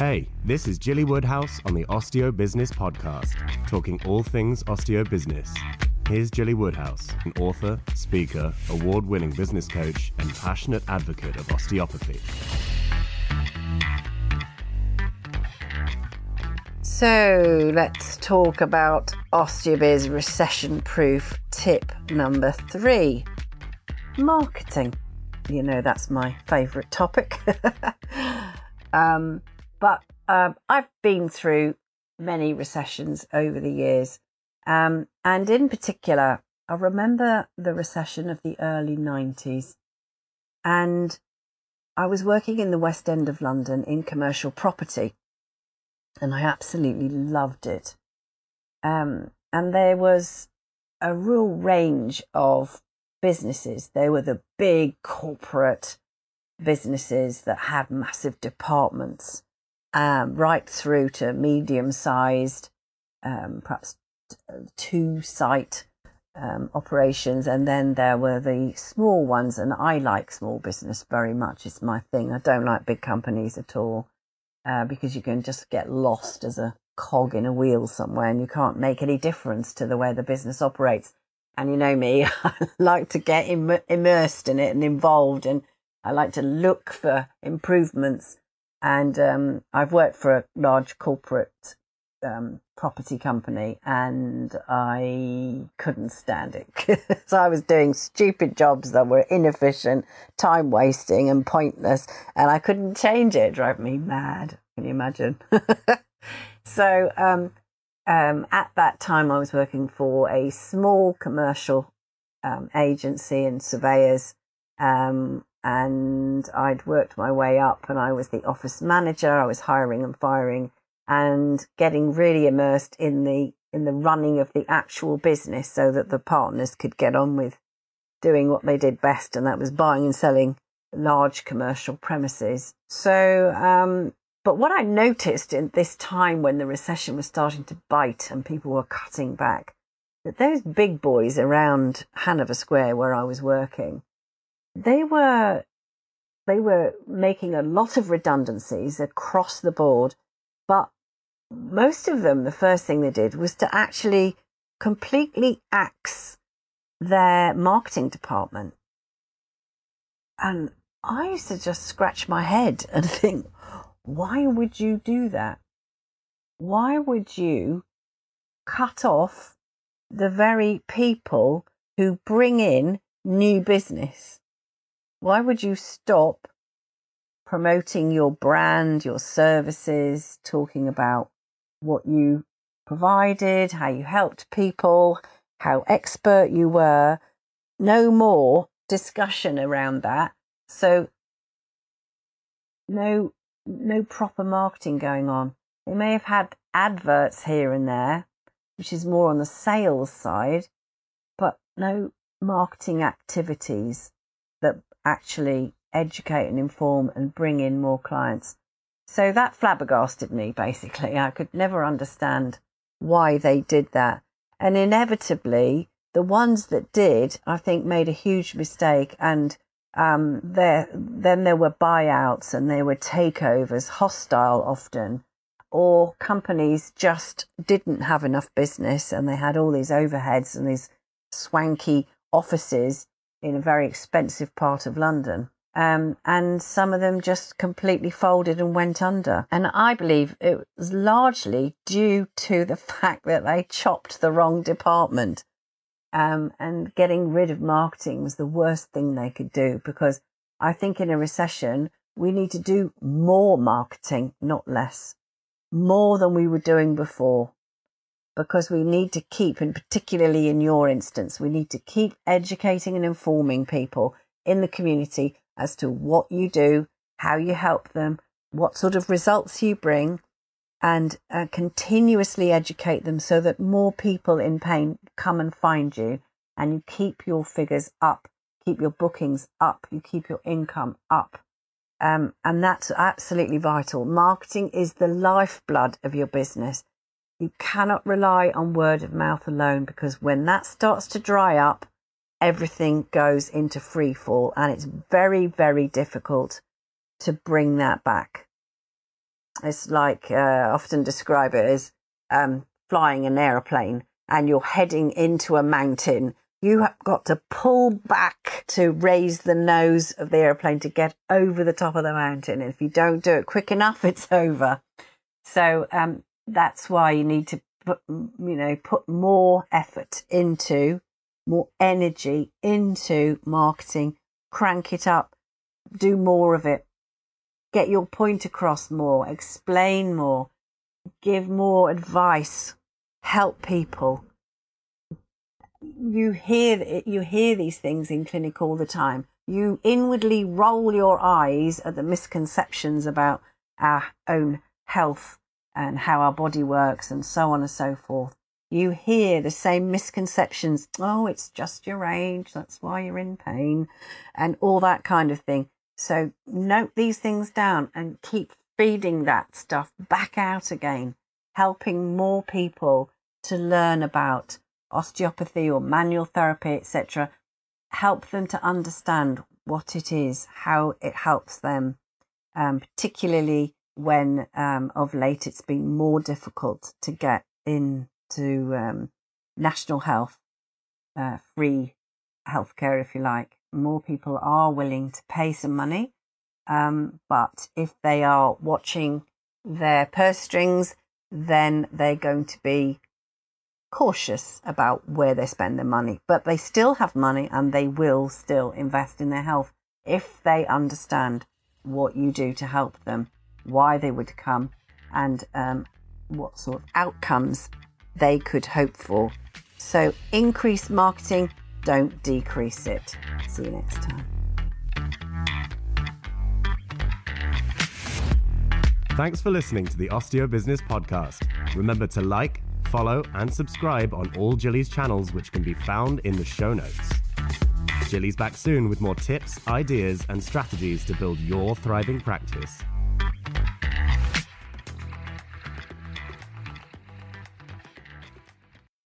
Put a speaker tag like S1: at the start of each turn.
S1: Hey, this is Gilly Woodhouse on the Osteo Business Podcast, talking all things osteo business. Here's Gilly Woodhouse, an author, speaker, award winning business coach, and passionate advocate of osteopathy.
S2: So let's talk about OsteoBiz recession proof tip number three marketing. You know, that's my favourite topic. um, but um, I've been through many recessions over the years. Um, and in particular, I remember the recession of the early 90s. And I was working in the West End of London in commercial property and I absolutely loved it. Um, and there was a real range of businesses. There were the big corporate businesses that had massive departments, um, right through to medium sized, um, perhaps two site um, operations. And then there were the small ones. And I like small business very much. It's my thing. I don't like big companies at all uh, because you can just get lost as a cog in a wheel somewhere and you can't make any difference to the way the business operates. And you know me, I like to get Im- immersed in it and involved, and I like to look for improvements. And um, I've worked for a large corporate um, property company and I couldn't stand it. so I was doing stupid jobs that were inefficient, time wasting, and pointless, and I couldn't change it. it drove me mad. Can you imagine? so um, um, at that time, I was working for a small commercial um, agency and surveyors. Um, and I'd worked my way up, and I was the office manager. I was hiring and firing and getting really immersed in the in the running of the actual business so that the partners could get on with doing what they did best and that was buying and selling large commercial premises so um, but what i noticed in this time when the recession was starting to bite and people were cutting back that those big boys around hanover square where i was working they were they were making a lot of redundancies across the board but most of them, the first thing they did was to actually completely axe their marketing department. And I used to just scratch my head and think, why would you do that? Why would you cut off the very people who bring in new business? Why would you stop promoting your brand, your services, talking about what you provided, how you helped people, how expert you were. No more discussion around that. So no no proper marketing going on. They may have had adverts here and there, which is more on the sales side, but no marketing activities that actually educate and inform and bring in more clients. So that flabbergasted me, basically. I could never understand why they did that. And inevitably, the ones that did, I think, made a huge mistake. And um, there, then there were buyouts and there were takeovers, hostile often, or companies just didn't have enough business and they had all these overheads and these swanky offices in a very expensive part of London. Um, and some of them just completely folded and went under. And I believe it was largely due to the fact that they chopped the wrong department. Um, and getting rid of marketing was the worst thing they could do because I think in a recession, we need to do more marketing, not less, more than we were doing before. Because we need to keep, and particularly in your instance, we need to keep educating and informing people in the community as to what you do, how you help them, what sort of results you bring, and uh, continuously educate them so that more people in pain come and find you and you keep your figures up, keep your bookings up, you keep your income up. Um, and that's absolutely vital. Marketing is the lifeblood of your business. You cannot rely on word of mouth alone because when that starts to dry up, everything goes into free fall and it's very, very difficult to bring that back. it's like uh, often describe it as um, flying an aeroplane and you're heading into a mountain. You have got to pull back to raise the nose of the aeroplane to get over the top of the mountain. And if you don't do it quick enough, it's over. So um, that's why you need to put, you know, put more effort into, more energy into marketing, crank it up, do more of it, get your point across more, explain more, give more advice, help people. You hear you hear these things in clinic all the time. You inwardly roll your eyes at the misconceptions about our own health and how our body works and so on and so forth. You hear the same misconceptions. Oh, it's just your age. That's why you're in pain and all that kind of thing. So note these things down and keep feeding that stuff back out again, helping more people to learn about osteopathy or manual therapy, etc. Help them to understand what it is, how it helps them, um, particularly when um, of late it's been more difficult to get into um, national health, uh, free healthcare, if you like. More people are willing to pay some money, um, but if they are watching their purse strings, then they're going to be cautious about where they spend their money. But they still have money and they will still invest in their health if they understand what you do to help them why they would come, and um, what sort of outcomes they could hope for. So increase marketing, don't decrease it. See you next time.
S1: Thanks for listening to the Osteo Business Podcast. Remember to like, follow, and subscribe on all Gilly's channels, which can be found in the show notes. Gilly's back soon with more tips, ideas, and strategies to build your thriving practice.